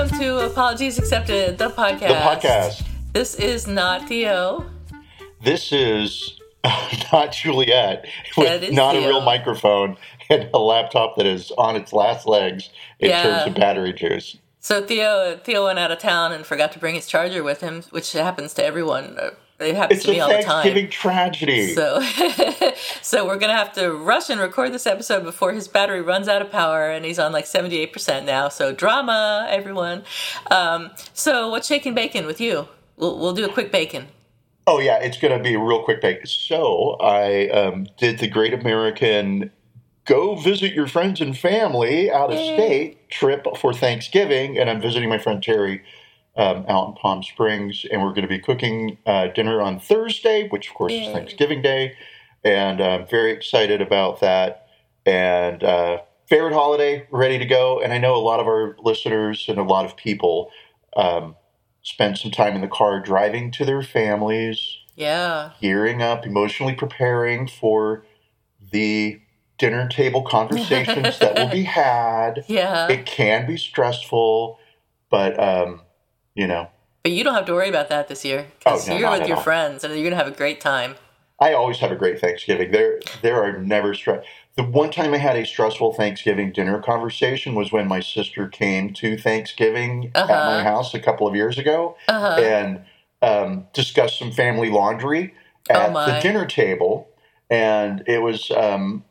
Apologies Accepted, the podcast. The podcast. This is not Theo. This is not Juliet with not Theo. a real microphone and a laptop that is on its last legs in yeah. terms of battery juice. So Theo Theo went out of town and forgot to bring his charger with him, which happens to everyone it happens it's to me all the time. Thanksgiving tragedy. So, so we're gonna have to rush and record this episode before his battery runs out of power, and he's on like seventy eight percent now. So drama, everyone. Um, so what's shaking bacon with you? We'll we'll do a quick bacon. Oh yeah, it's gonna be a real quick bacon. So I um, did the Great American go visit your friends and family out of state trip for Thanksgiving, and I'm visiting my friend Terry um, out in Palm Springs, and we're going to be cooking uh, dinner on Thursday, which of course Yay. is Thanksgiving Day, and I'm very excited about that. And uh, favorite holiday, ready to go. And I know a lot of our listeners and a lot of people um, spend some time in the car driving to their families. Yeah. Gearing up, emotionally preparing for the dinner table conversations that will be had. Yeah. It can be stressful, but um, you know. But you don't have to worry about that this year because oh, no, you're with your all. friends and you're gonna have a great time. I always have a great Thanksgiving. There, there are never stress. The one time I had a stressful Thanksgiving dinner conversation was when my sister came to Thanksgiving uh-huh. at my house a couple of years ago uh-huh. and um, discussed some family laundry oh, at oh the dinner table, and it was um,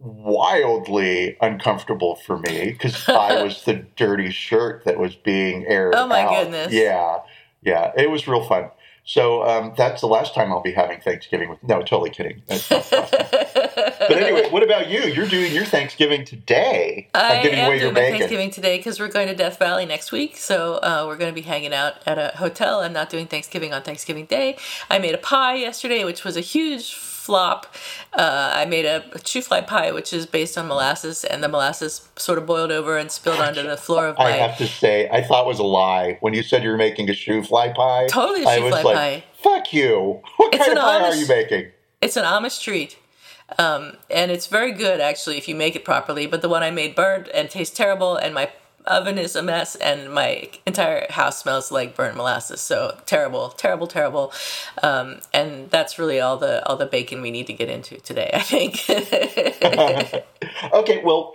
wildly uncomfortable for me because I was the dirty shirt that was being aired. Oh my out. goodness! Yeah, yeah, it was real fun. So um, that's the last time I'll be having Thanksgiving with. No, totally kidding. but anyway, what about you? You're doing your Thanksgiving today. I am doing my Thanksgiving today because we're going to Death Valley next week. So uh, we're going to be hanging out at a hotel. I'm not doing Thanksgiving on Thanksgiving Day. I made a pie yesterday, which was a huge flop. Uh, I made a, a fly pie, which is based on molasses, and the molasses sort of boiled over and spilled onto the floor of my. I have to say, I thought it was a lie when you said you were making a shoofly pie. Totally a shoofly like, pie. Fuck you! What it's kind of pie Amish, are you making? It's an Amish treat. Um, and it's very good actually if you make it properly. But the one I made burnt and tastes terrible, and my oven is a mess and my entire house smells like burnt molasses. So terrible terrible terrible. Um, and that's really all the all the bacon we need to get into today i think. Okay well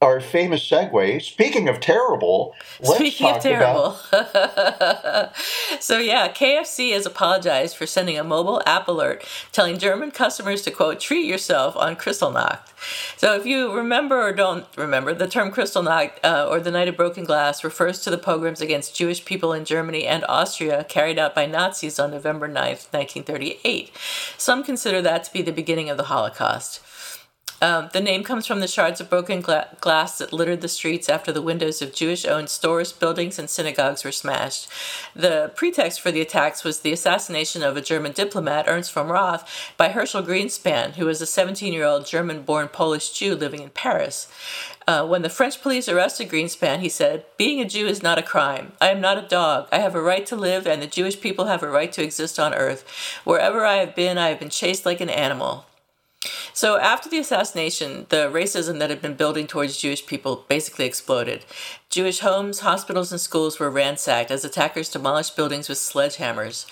our famous segue. Speaking of terrible, speaking of terrible. About... so yeah, KFC has apologized for sending a mobile app alert telling German customers to quote treat yourself on Kristallnacht. So if you remember or don't remember, the term Kristallnacht uh, or the Night of Broken Glass refers to the pogroms against Jewish people in Germany and Austria carried out by Nazis on November 9th, 1938. Some consider that to be the beginning of the Holocaust. Um, the name comes from the shards of broken gla- glass that littered the streets after the windows of Jewish owned stores, buildings, and synagogues were smashed. The pretext for the attacks was the assassination of a German diplomat, Ernst von Rath, by Herschel Grynszpan, who was a 17 year old German born Polish Jew living in Paris. Uh, when the French police arrested Grynszpan, he said, Being a Jew is not a crime. I am not a dog. I have a right to live, and the Jewish people have a right to exist on earth. Wherever I have been, I have been chased like an animal. So, after the assassination, the racism that had been building towards Jewish people basically exploded. Jewish homes, hospitals, and schools were ransacked as attackers demolished buildings with sledgehammers.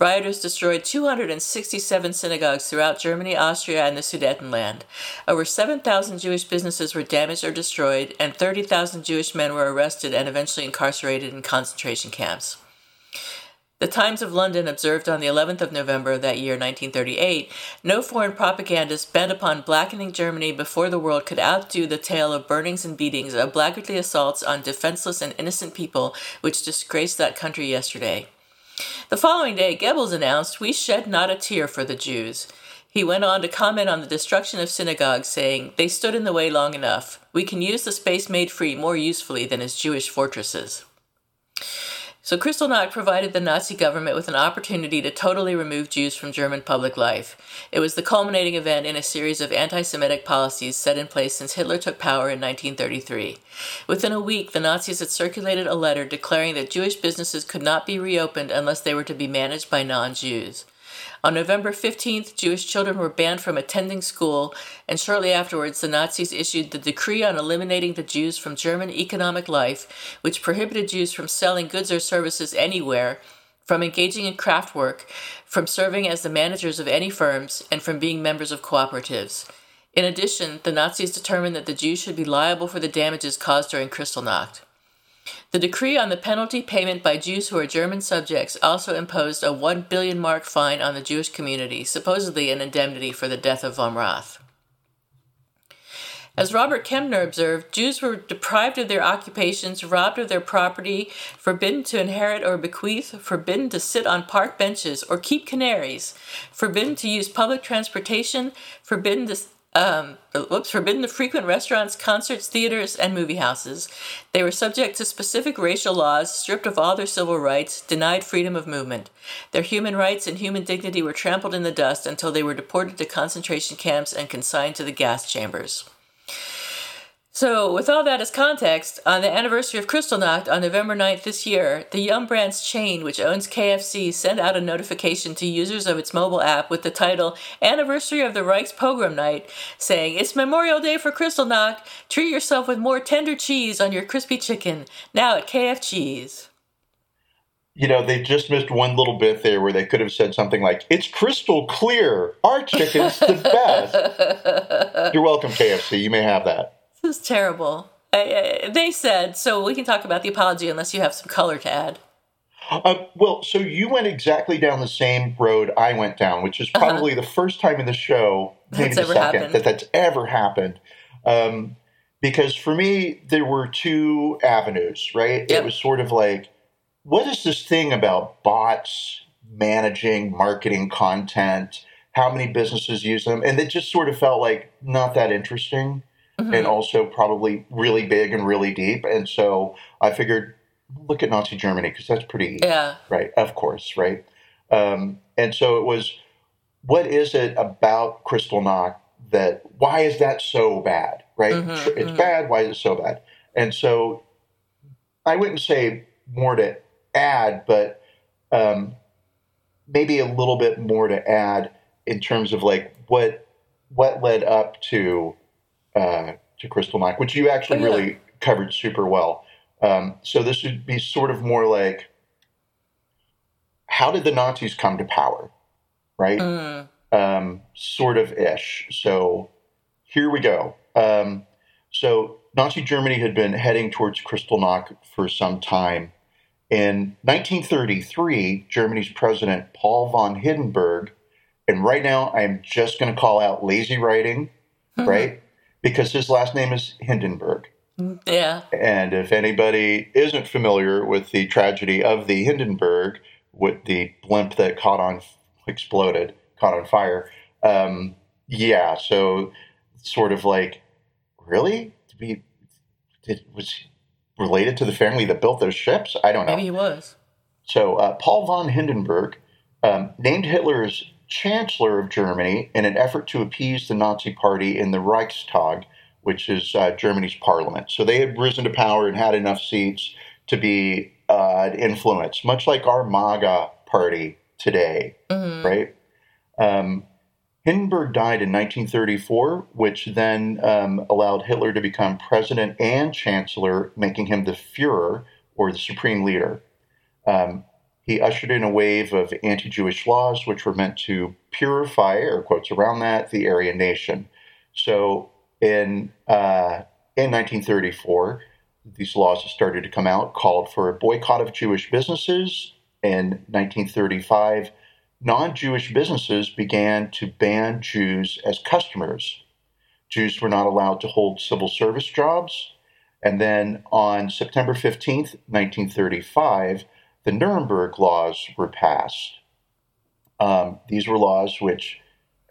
Rioters destroyed 267 synagogues throughout Germany, Austria, and the Sudetenland. Over 7,000 Jewish businesses were damaged or destroyed, and 30,000 Jewish men were arrested and eventually incarcerated in concentration camps. The Times of London observed on the 11th of November of that year, 1938, no foreign propagandist bent upon blackening Germany before the world could outdo the tale of burnings and beatings, of blackguardly assaults on defenseless and innocent people which disgraced that country yesterday. The following day, Goebbels announced, We shed not a tear for the Jews. He went on to comment on the destruction of synagogues, saying, They stood in the way long enough. We can use the space made free more usefully than as Jewish fortresses. So Kristallnacht provided the Nazi government with an opportunity to totally remove Jews from German public life. It was the culminating event in a series of anti Semitic policies set in place since Hitler took power in 1933. Within a week, the Nazis had circulated a letter declaring that Jewish businesses could not be reopened unless they were to be managed by non Jews. On November 15th, Jewish children were banned from attending school, and shortly afterwards, the Nazis issued the Decree on Eliminating the Jews from German Economic Life, which prohibited Jews from selling goods or services anywhere, from engaging in craft work, from serving as the managers of any firms, and from being members of cooperatives. In addition, the Nazis determined that the Jews should be liable for the damages caused during Kristallnacht. The decree on the penalty payment by Jews who are German subjects also imposed a 1 billion mark fine on the Jewish community, supposedly an indemnity for the death of von Rath. As Robert Kempner observed, Jews were deprived of their occupations, robbed of their property, forbidden to inherit or bequeath, forbidden to sit on park benches or keep canaries, forbidden to use public transportation, forbidden to um, whoops, forbidden to frequent restaurants, concerts, theaters, and movie houses. They were subject to specific racial laws, stripped of all their civil rights, denied freedom of movement. Their human rights and human dignity were trampled in the dust until they were deported to concentration camps and consigned to the gas chambers. So, with all that as context, on the anniversary of Kristallnacht on November 9th this year, the Yum Brands chain, which owns KFC, sent out a notification to users of its mobile app with the title Anniversary of the Reich's Pogrom Night, saying, It's Memorial Day for Kristallnacht. Treat yourself with more tender cheese on your crispy chicken, now at KF Cheese. You know, they just missed one little bit there where they could have said something like, It's crystal clear. Our chicken's the best. You're welcome, KFC. You may have that. This is terrible. they said, so we can talk about the apology unless you have some color to add. Uh, well, so you went exactly down the same road I went down, which is uh-huh. probably uh-huh. the first time in the show, maybe that's the second, happened. that that's ever happened. Um, because for me, there were two avenues, right? Yep. It was sort of like, what is this thing about bots managing marketing content? How many businesses use them? And it just sort of felt like not that interesting mm-hmm. and also probably really big and really deep. And so I figured, look at Nazi Germany because that's pretty easy. Yeah. Right. Of course. Right. Um, and so it was, what is it about Kristallnacht that, why is that so bad? Right. Mm-hmm, it's mm-hmm. bad. Why is it so bad? And so I wouldn't say more to add, but um, maybe a little bit more to add in terms of like what what led up to uh, to Kristallnacht, which you actually oh, yeah. really covered super well. Um, so this would be sort of more like how did the Nazis come to power, right? Mm. Um, sort of ish. So here we go. Um, so Nazi Germany had been heading towards Kristallnacht for some time. In 1933, Germany's president Paul von Hindenburg, and right now I'm just going to call out lazy writing, mm-hmm. right? Because his last name is Hindenburg. Yeah. And if anybody isn't familiar with the tragedy of the Hindenburg, with the blimp that caught on, exploded, caught on fire, um, yeah, so sort of like, really? To be, did, was related to the family that built those ships? I don't know. Maybe he was. So uh, Paul von Hindenburg um, named Hitler's Chancellor of Germany in an effort to appease the Nazi Party in the Reichstag, which is uh, Germany's parliament. So they had risen to power and had enough seats to be uh, influence, much like our MAGA party today, mm-hmm. right? Um, Hindenburg died in 1934, which then um, allowed Hitler to become president and chancellor, making him the Fuhrer, or the supreme leader. Um, he ushered in a wave of anti Jewish laws, which were meant to purify, air quotes around that, the Aryan nation. So in, uh, in 1934, these laws started to come out, called for a boycott of Jewish businesses. In 1935, non Jewish businesses began to ban Jews as customers. Jews were not allowed to hold civil service jobs. And then on September 15th, 1935, the Nuremberg laws were passed. Um, these were laws which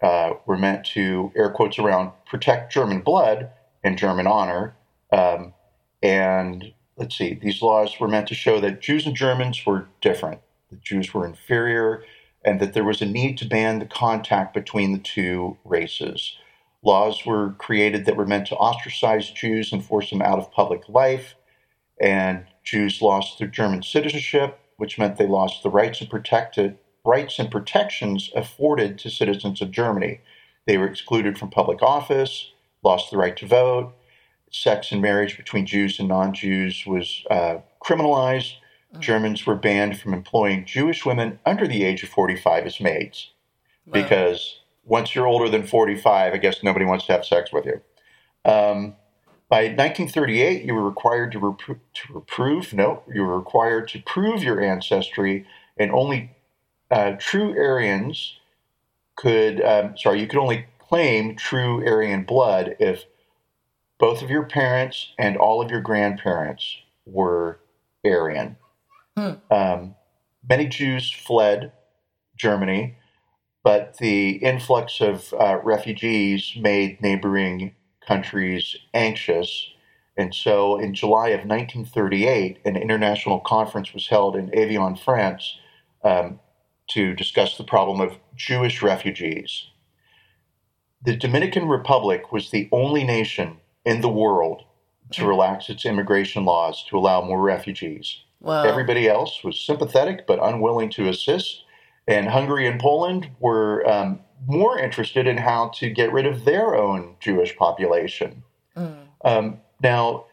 uh, were meant to, air quotes around, protect German blood and German honor. Um, and let's see, these laws were meant to show that Jews and Germans were different, that Jews were inferior, and that there was a need to ban the contact between the two races. Laws were created that were meant to ostracize Jews and force them out of public life, and Jews lost their German citizenship, which meant they lost the rights and protected rights and protections afforded to citizens of Germany. They were excluded from public office, lost the right to vote. Sex and marriage between Jews and non Jews was uh, criminalized. Mm. Germans were banned from employing Jewish women under the age of 45 as maids wow. because once you're older than 45, I guess nobody wants to have sex with you. Um, by 1938, you were required to, repro- to reprove, no, you were required to prove your ancestry, and only uh, true Aryans could, um, sorry, you could only claim true Aryan blood if both of your parents and all of your grandparents were Aryan. Hmm. Um, many Jews fled Germany, but the influx of uh, refugees made neighboring countries anxious. And so in July of 1938, an international conference was held in Évian, France, um, to discuss the problem of Jewish refugees. The Dominican Republic was the only nation in the world to hmm. relax its immigration laws to allow more refugees. Wow. Everybody else was sympathetic but unwilling to assist. And Hungary and Poland were um, more interested in how to get rid of their own Jewish population. Mm. Um, now,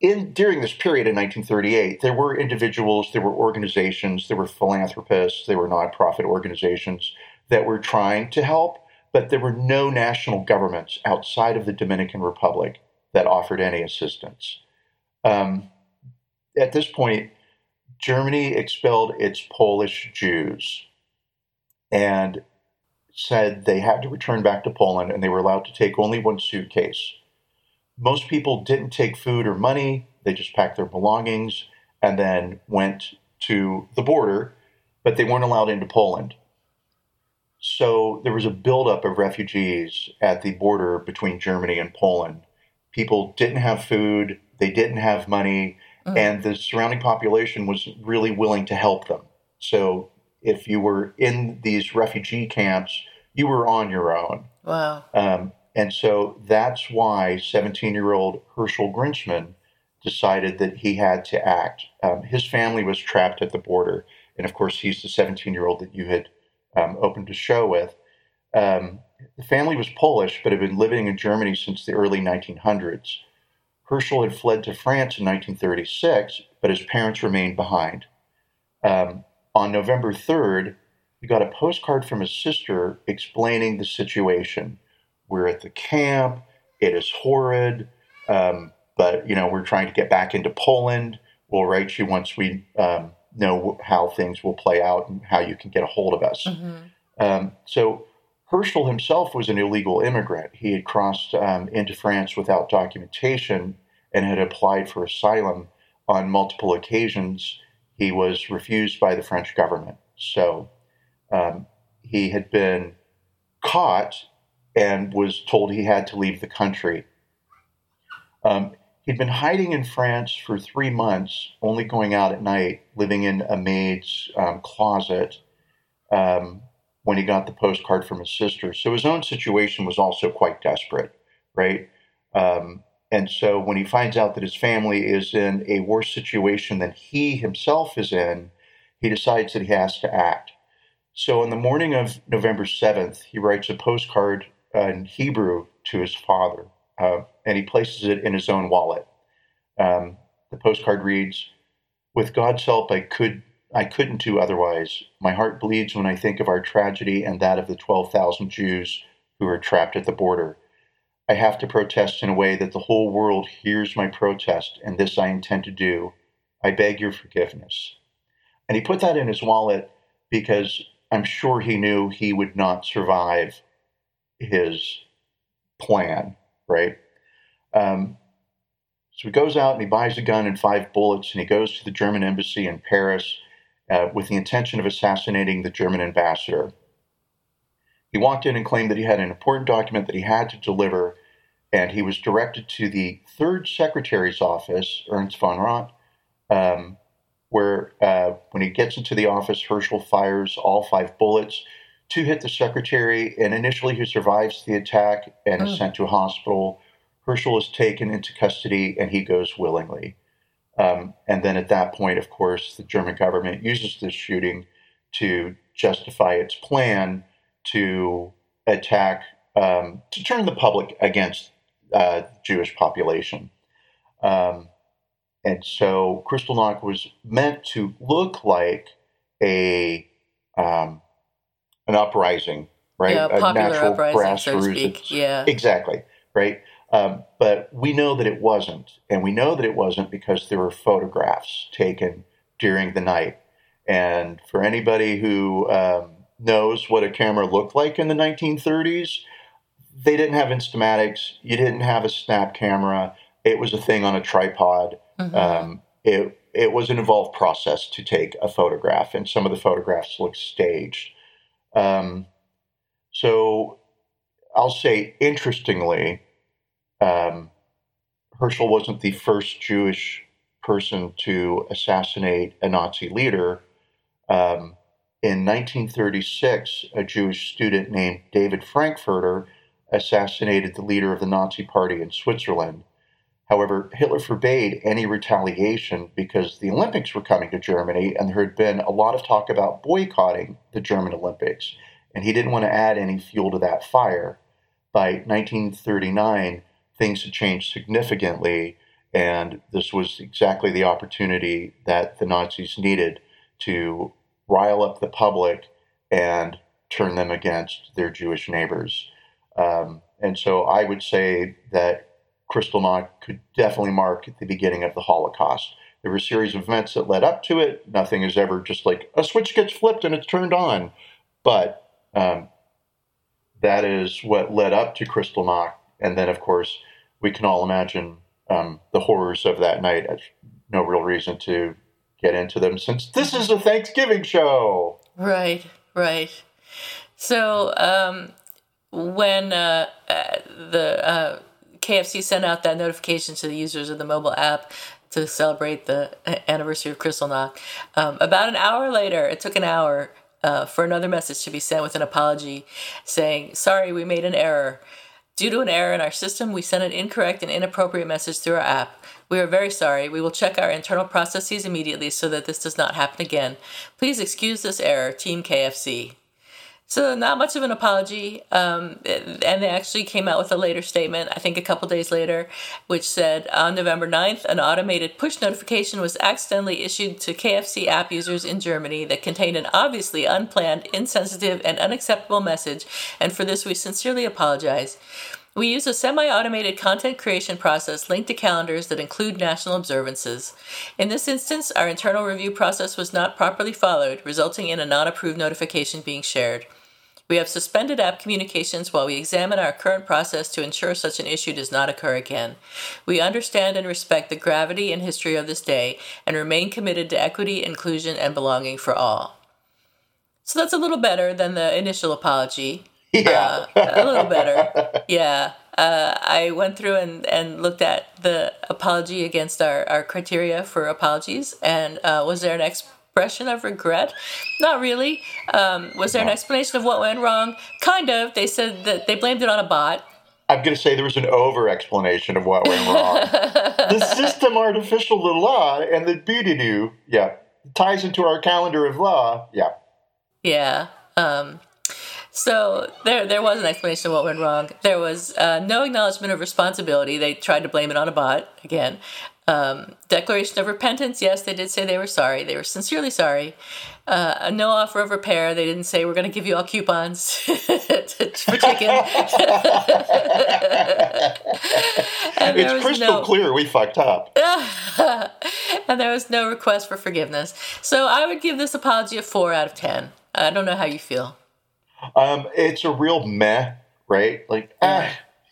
in during this period in 1938, there were individuals, there were organizations, there were philanthropists, there were nonprofit organizations that were trying to help, but there were no national governments outside of the Dominican Republic that offered any assistance. Um, at this point, Germany expelled its Polish Jews and said they had to return back to Poland and they were allowed to take only one suitcase most people didn't take food or money, they just packed their belongings and then went to the border, but they weren't allowed into Poland. So there was a buildup of refugees at the border between Germany and Poland. People didn't have food, they didn't have money, mm. and the surrounding population was really willing to help them. So if you were in these refugee camps, you were on your own. Wow. Um, and so that's why 17 year old Herschel Grynszpan decided that he had to act. Um, his family was trapped at the border. And of course, he's the 17 year old that you had um, opened a show with. Um, the family was Polish, but had been living in Germany since the early 1900s. Herschel had fled to France in 1936, but his parents remained behind. Um, on November 3rd, we got a postcard from his sister explaining the situation. We're at the camp. It is horrid. Um, but, you know, we're trying to get back into Poland. We'll write you once we um, know how things will play out and how you can get a hold of us. Mm-hmm. Um, so Herschel himself was an illegal immigrant. He had crossed um, into France without documentation and had applied for asylum on multiple occasions. He was refused by the French government. So um, he had been caught and was told he had to leave the country. Um, he'd been hiding in France for three months, only going out at night, living in a maid's um, closet um, when he got the postcard from his sister. So his own situation was also quite desperate, right? Um, and so when he finds out that his family is in a worse situation than he himself is in, he decides that he has to act. So on the morning of November 7th, he writes a postcard in Hebrew to his father, uh, and he places it in his own wallet. Um, the postcard reads, "With God's help, I could I couldn't do otherwise. My heart bleeds when I think of our tragedy and that of the 12,000 Jews who are trapped at the border. I have to protest in a way that the whole world hears my protest, and this I intend to do. I beg your forgiveness." And he put that in his wallet because I'm sure he knew he would not survive his plan, right? Um, So he goes out and he buys a gun and five bullets, and he goes to the German embassy in Paris uh, with the intention of assassinating the German ambassador. He walked in and claimed that he had an important document that he had to deliver, and he was directed to the third secretary's office, Ernst von Rath, um, where uh, when he gets into the office, Herschel fires all five bullets. Two hit the secretary, and initially he survives the attack and is mm. sent to a hospital. Herschel is taken into custody, and he goes willingly. Um, and then at that point, of course, the German government uses this shooting to justify its plan to attack, um, to turn the public against uh, Jewish population. Um, and so Kristallnacht was meant to look like a um, an uprising, right? Yeah, a, a natural uprising, grassroots. So yeah, exactly, right. Um, but we know that it wasn't. And we know that it wasn't because there were photographs taken during the night. And for anybody who um, knows what a camera looked like in the 1930s, they didn't have Instamatics. You didn't have a snap camera. It was a thing on a tripod. Mm-hmm. Um, it, it was an involved process to take a photograph, and some of the photographs looked staged. Um, so I'll say, interestingly, um, Herschel wasn't the first Jewish person to assassinate a Nazi leader. Um, in 1936, a Jewish student named David Frankfurter assassinated the leader of the Nazi Party in Switzerland. However, Hitler forbade any retaliation because the Olympics were coming to Germany and there had been a lot of talk about boycotting the German Olympics, and he didn't want to add any fuel to that fire. By 1939, things had changed significantly, and this was exactly the opportunity that the Nazis needed to rile up the public and turn them against their Jewish neighbors. Um, and so I would say that Kristallnacht could definitely mark the beginning of the Holocaust. There were a series of events that led up to it. Nothing is ever just like a switch gets flipped and it's turned on. But um, that is what led up to Kristallnacht. And then, of course, we can all imagine um, the horrors of that night. No real reason to get into them since this is a Thanksgiving show. Right, right. So um, when uh, uh, the uh, KFC sent out that notification to the users of the mobile app to celebrate the anniversary of Kristallnacht, um, about an hour later, it took an hour uh, for another message to be sent with an apology saying, Sorry, we made an error. Due to an error in our system, we sent an incorrect and inappropriate message through our app. We are very sorry. We will check our internal processes immediately so that this does not happen again. Please excuse this error, Team KFC. So, not much of an apology. Um, and they actually came out with a later statement, I think a couple days later, which said on November 9th, an automated push notification was accidentally issued to KFC app users in Germany that contained an obviously unplanned, insensitive, and unacceptable message. And for this, we sincerely apologize. We use a semi automated content creation process linked to calendars that include national observances. In this instance, our internal review process was not properly followed, resulting in a non approved notification being shared. We have suspended app communications while we examine our current process to ensure such an issue does not occur again. We understand and respect the gravity and history of this day and remain committed to equity, inclusion, and belonging for all. So that's a little better than the initial apology. Yeah. Uh, a little better. Yeah. Uh, I went through and, and looked at the apology against our, our criteria for apologies. And uh, was there an expression of regret? Not really. Um, was there an explanation of what went wrong? Kind of. They said that they blamed it on a bot. I'm going to say there was an over explanation of what went wrong. the system artificial the law and the beauty do, yeah, ties into our calendar of law, yeah. Yeah. Um, so there, there was an explanation of what went wrong. There was uh, no acknowledgement of responsibility. They tried to blame it on a bot again. Um, declaration of repentance, yes, they did say they were sorry. They were sincerely sorry. Uh, no offer of repair. They didn't say we're going to give you all coupons for chicken. it's crystal no, clear we fucked up. and there was no request for forgiveness. So I would give this apology a four out of ten. I don't know how you feel. Um, it's a real meh, right? Like, ah,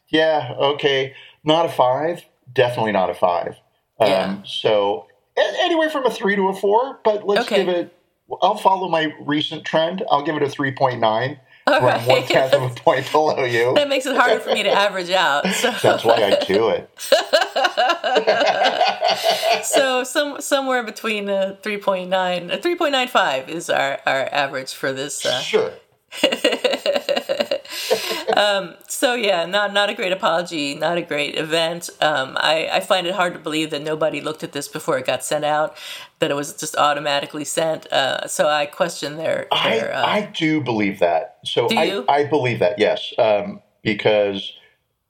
yeah, okay, not a five. Definitely not a five. Um, So anywhere from a three to a four, but let's Okay. give it. I'll follow my recent trend. I'll give it a three point nine. All Where I'm right. one tenth of a point below you. that makes it harder for me to average out. So, That's why I do it. so some somewhere between a 3.9 a 3.95 is our, our average for this uh, Sure. so yeah not not a great apology not a great event um, I, I find it hard to believe that nobody looked at this before it got sent out that it was just automatically sent uh, so i question their, I, their uh, I do believe that. So I? I believe that, yes. Um, because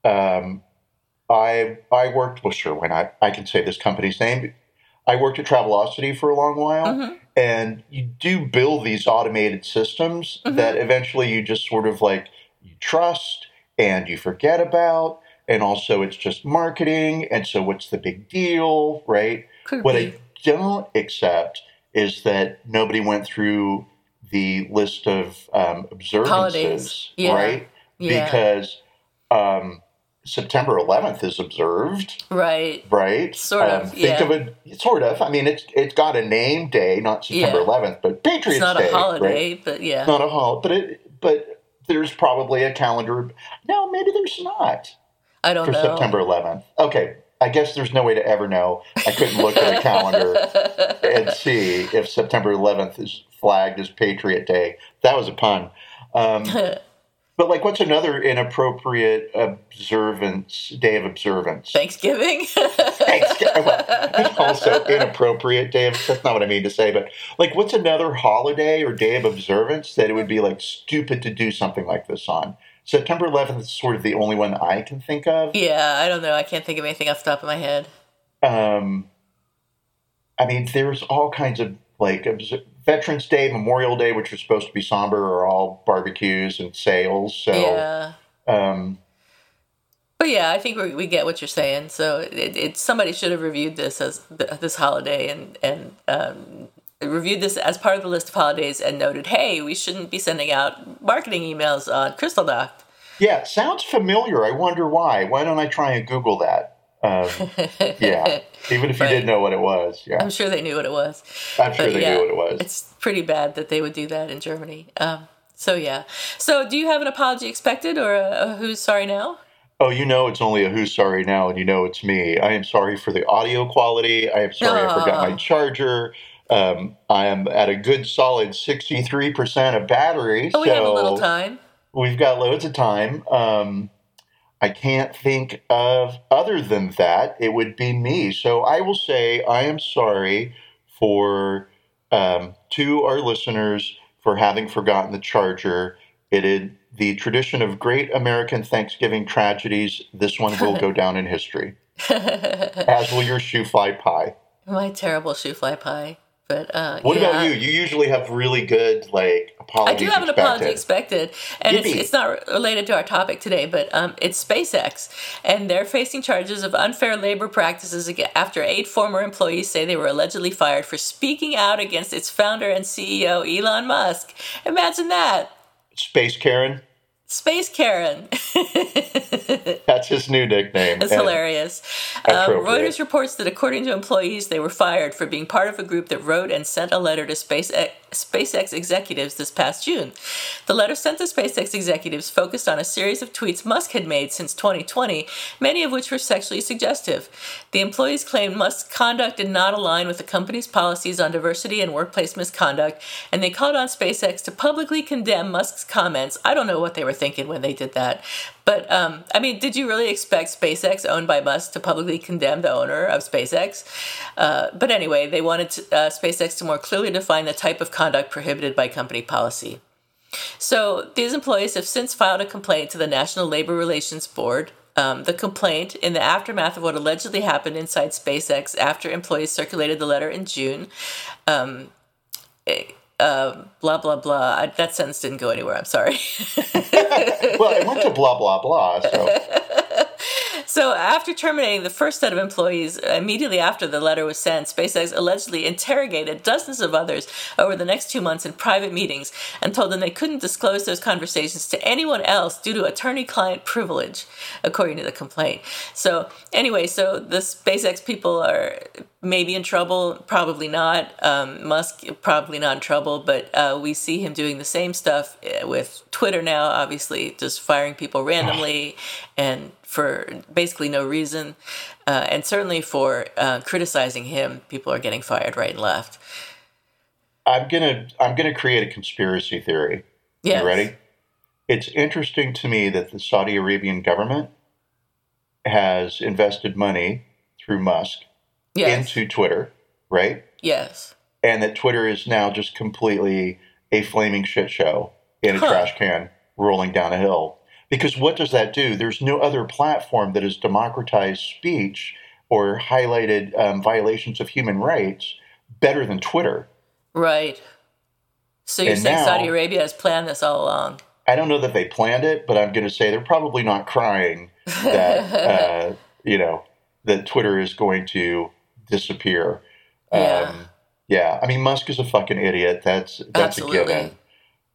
um, I I worked well sure when I, I can say this company's name. I worked at Travelocity for a long while Mm-hmm. And you do build these automated systems Mm-hmm. that eventually you just sort of like you trust and you forget about and also it's just marketing and so what's the big deal, right? could What be. I don't accept is that nobody went through the list of um, observances, Yeah. right? Yeah. Because um, September 11th is observed, right right? Sort of, Um, think yeah. of it, sort of. I mean, it's it's got a name day, not September Yeah. 11th, but Patriots Day. it's not Day, a holiday right? but yeah Not a holiday, but it, but there's probably a calendar. No, maybe there's not i don't for know September 11th. Okay, I guess there's no way to ever know. I couldn't look at a calendar and see if September 11th is flagged as Patriot Day. That was a pun. Um, but like, what's another inappropriate observance day of observance? thanksgiving Thanksgiving. Well, also inappropriate day of. That's not what I mean to say, but like, what's another holiday or day of observance that it would be like stupid to do something like this on? September 11th is sort of the only one I can think of. yeah i don't know i can't think of anything off the top of my head um, I mean, there's all kinds of like obs- Veterans Day, Memorial Day, which are supposed to be somber, are all barbecues and sales. So, yeah um, But yeah, I think we, we get what you're saying. So it, it somebody should have reviewed this as th- this holiday and and um, reviewed this as part of the list of holidays and noted, hey, we shouldn't be sending out marketing emails on Crystal Dock. yeah, sounds familiar. I wonder why. Why don't I try and Google that? Um, yeah, even if you didn't know what it was. Yeah, I'm sure they knew what it was. I'm sure but they yeah, knew what it was. It's pretty bad that they would do that in Germany. Um, so yeah. So do you have an apology expected or a, a who's sorry now? Oh, you know it's only a who's sorry now, and you know it's me. I am sorry for the audio quality. I am sorry I forgot my charger. Um, I am at a good solid 63% of battery. Oh, we so have a little time. We've got loads of time. Um, I can't think of other than that. It would be me. So I will say I am sorry for um, to our listeners for having forgotten the charger. It is the tradition of great American Thanksgiving tragedies. This one will go down in history, as will your shoofly pie. My terrible shoofly pie. But uh, What yeah. about you? You usually have really good like apologies. I do have an apology expected, and it's, it's not related to our topic today, but um, it's SpaceX, and they're facing charges of unfair labor practices after eight former employees say they were allegedly fired for speaking out against its founder and CEO Elon Musk. Imagine that, Space Karen. Space Karen. That's his new nickname. It's And- hilarious. Um, appropriate. Reuters reports that according to employees, they were fired for being part of a group that wrote and sent a letter to SpaceX, SpaceX executives this past June. The letter sent to SpaceX executives focused on a series of tweets Musk had made since 2020, many of which were sexually suggestive. The employees claimed Musk's conduct did not align with the company's policies on diversity and workplace misconduct, and they called on SpaceX to publicly condemn Musk's comments. I don't know what they were thinking when they did that. But um, I mean, did you really expect SpaceX, owned by Musk, to publicly condemn the owner of SpaceX? Uh, but anyway, they wanted to, uh, SpaceX to more clearly define the type of conduct prohibited by company policy. So these employees have since filed a complaint to the National Labor Relations Board. Um, the complaint, in the aftermath of what allegedly happened inside SpaceX after employees circulated the letter in June, um, eh, uh, blah blah blah. I, that sentence didn't go anywhere. I'm sorry. well, it went to blah blah blah. So So, after terminating the first set of employees, immediately after the letter was sent, SpaceX allegedly interrogated dozens of others over the next two months in private meetings and told them they couldn't disclose those conversations to anyone else due to attorney client privilege, according to the complaint. So, anyway, so the SpaceX people are maybe in trouble, probably not. Um, Musk probably not in trouble, but uh, we see him doing the same stuff uh, with Twitter now. Obviously, just firing people randomly and for basically no reason, uh, and certainly for uh, criticizing him, people are getting fired right and left. I'm gonna I'm gonna create a conspiracy theory. Yes. You ready? It's interesting to me that the Saudi Arabian government has invested money through Musk Yes. into Twitter, right? yes. And that Twitter is now just completely a flaming shit show in a Huh. trash can rolling down a hill. Because what does that do? There's no other platform that has democratized speech or highlighted um, violations of human rights better than Twitter. Right. So you're And saying now- Saudi Arabia has planned this all along? I don't know that they planned it, but I'm going to say they're probably not crying that uh, you know that Twitter is going to disappear. Yeah. Um, yeah. I mean, Musk is a fucking idiot. That's that's Absolutely. a given,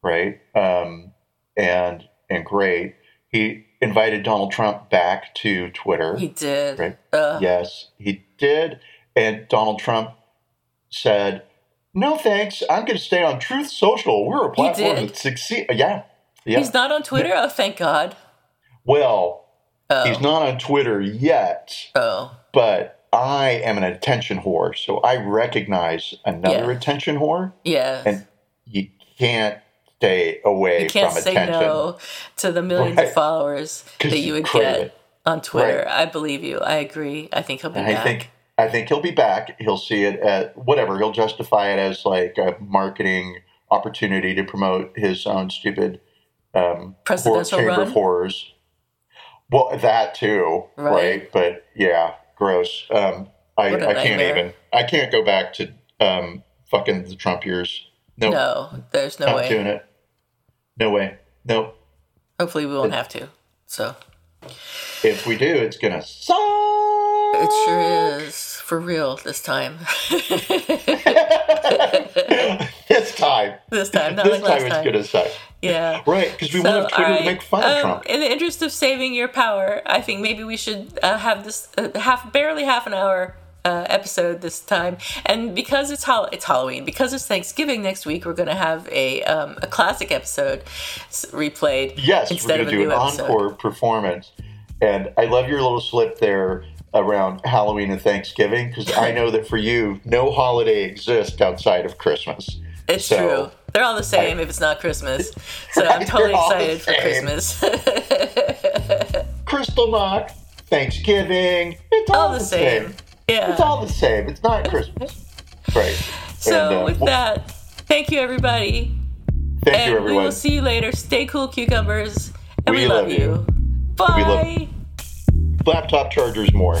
right? Um, and and great. He invited Donald Trump back to Twitter. He did. Right. Uh, Yes, he did. And Donald Trump said, "No, thanks. I'm going to stay on Truth Social. We're a platform that succeed." Yeah, yeah. He's not on Twitter? Oh, thank God. well, Oh. he's not on Twitter yet, oh. but I am an attention whore, so I recognize another Yeah. attention whore, Yes. and you can't stay away you can't from say attention. no to the millions Right. of followers that you would get it. on Twitter. Right. I believe you. I agree. I think he'll be And back. I think I think he'll be back. He'll see it at whatever. He'll justify it as like a marketing opportunity to promote his own stupid um, horror, Presidential chamber run? of horrors. Well, that too, Right. right? But yeah, gross. Um, I, I can't even. I can't go back to um, fucking the Trump years. Nope, no, there's no not way. doing it. No way. Nope. Hopefully, we won't have to. So If we do, it's gonna suck. it sure is for real this time. this time. this time, not this like last time it's time. gonna suck. Yeah. Right, because we So, want Twitter all to make fun of um, Trump. In the interest of saving your power, I think maybe we should uh, have this uh, half, barely half an hour uh, episode this time. And because it's hol- it's Halloween, because it's Thanksgiving next week, we're going to have a um, a classic episode replayed Yes, instead we're going to do an episode. encore performance. And I love your little slip there around Halloween and Thanksgiving because I know that for you, no holiday exists outside of Christmas. It's So, true. They're all the same if it's not Christmas. So I'm totally the excited for. Christmas. Crystal Knock, Thanksgiving, it's all, all the same. Yeah. It's all the same. It's not Christmas. Right. so And, uh, with that, thank you everybody. thank you. and you, We will see you later. Stay cool, cucumbers. And we, We love, love you. you. Bye. Love- Laptop chargers more.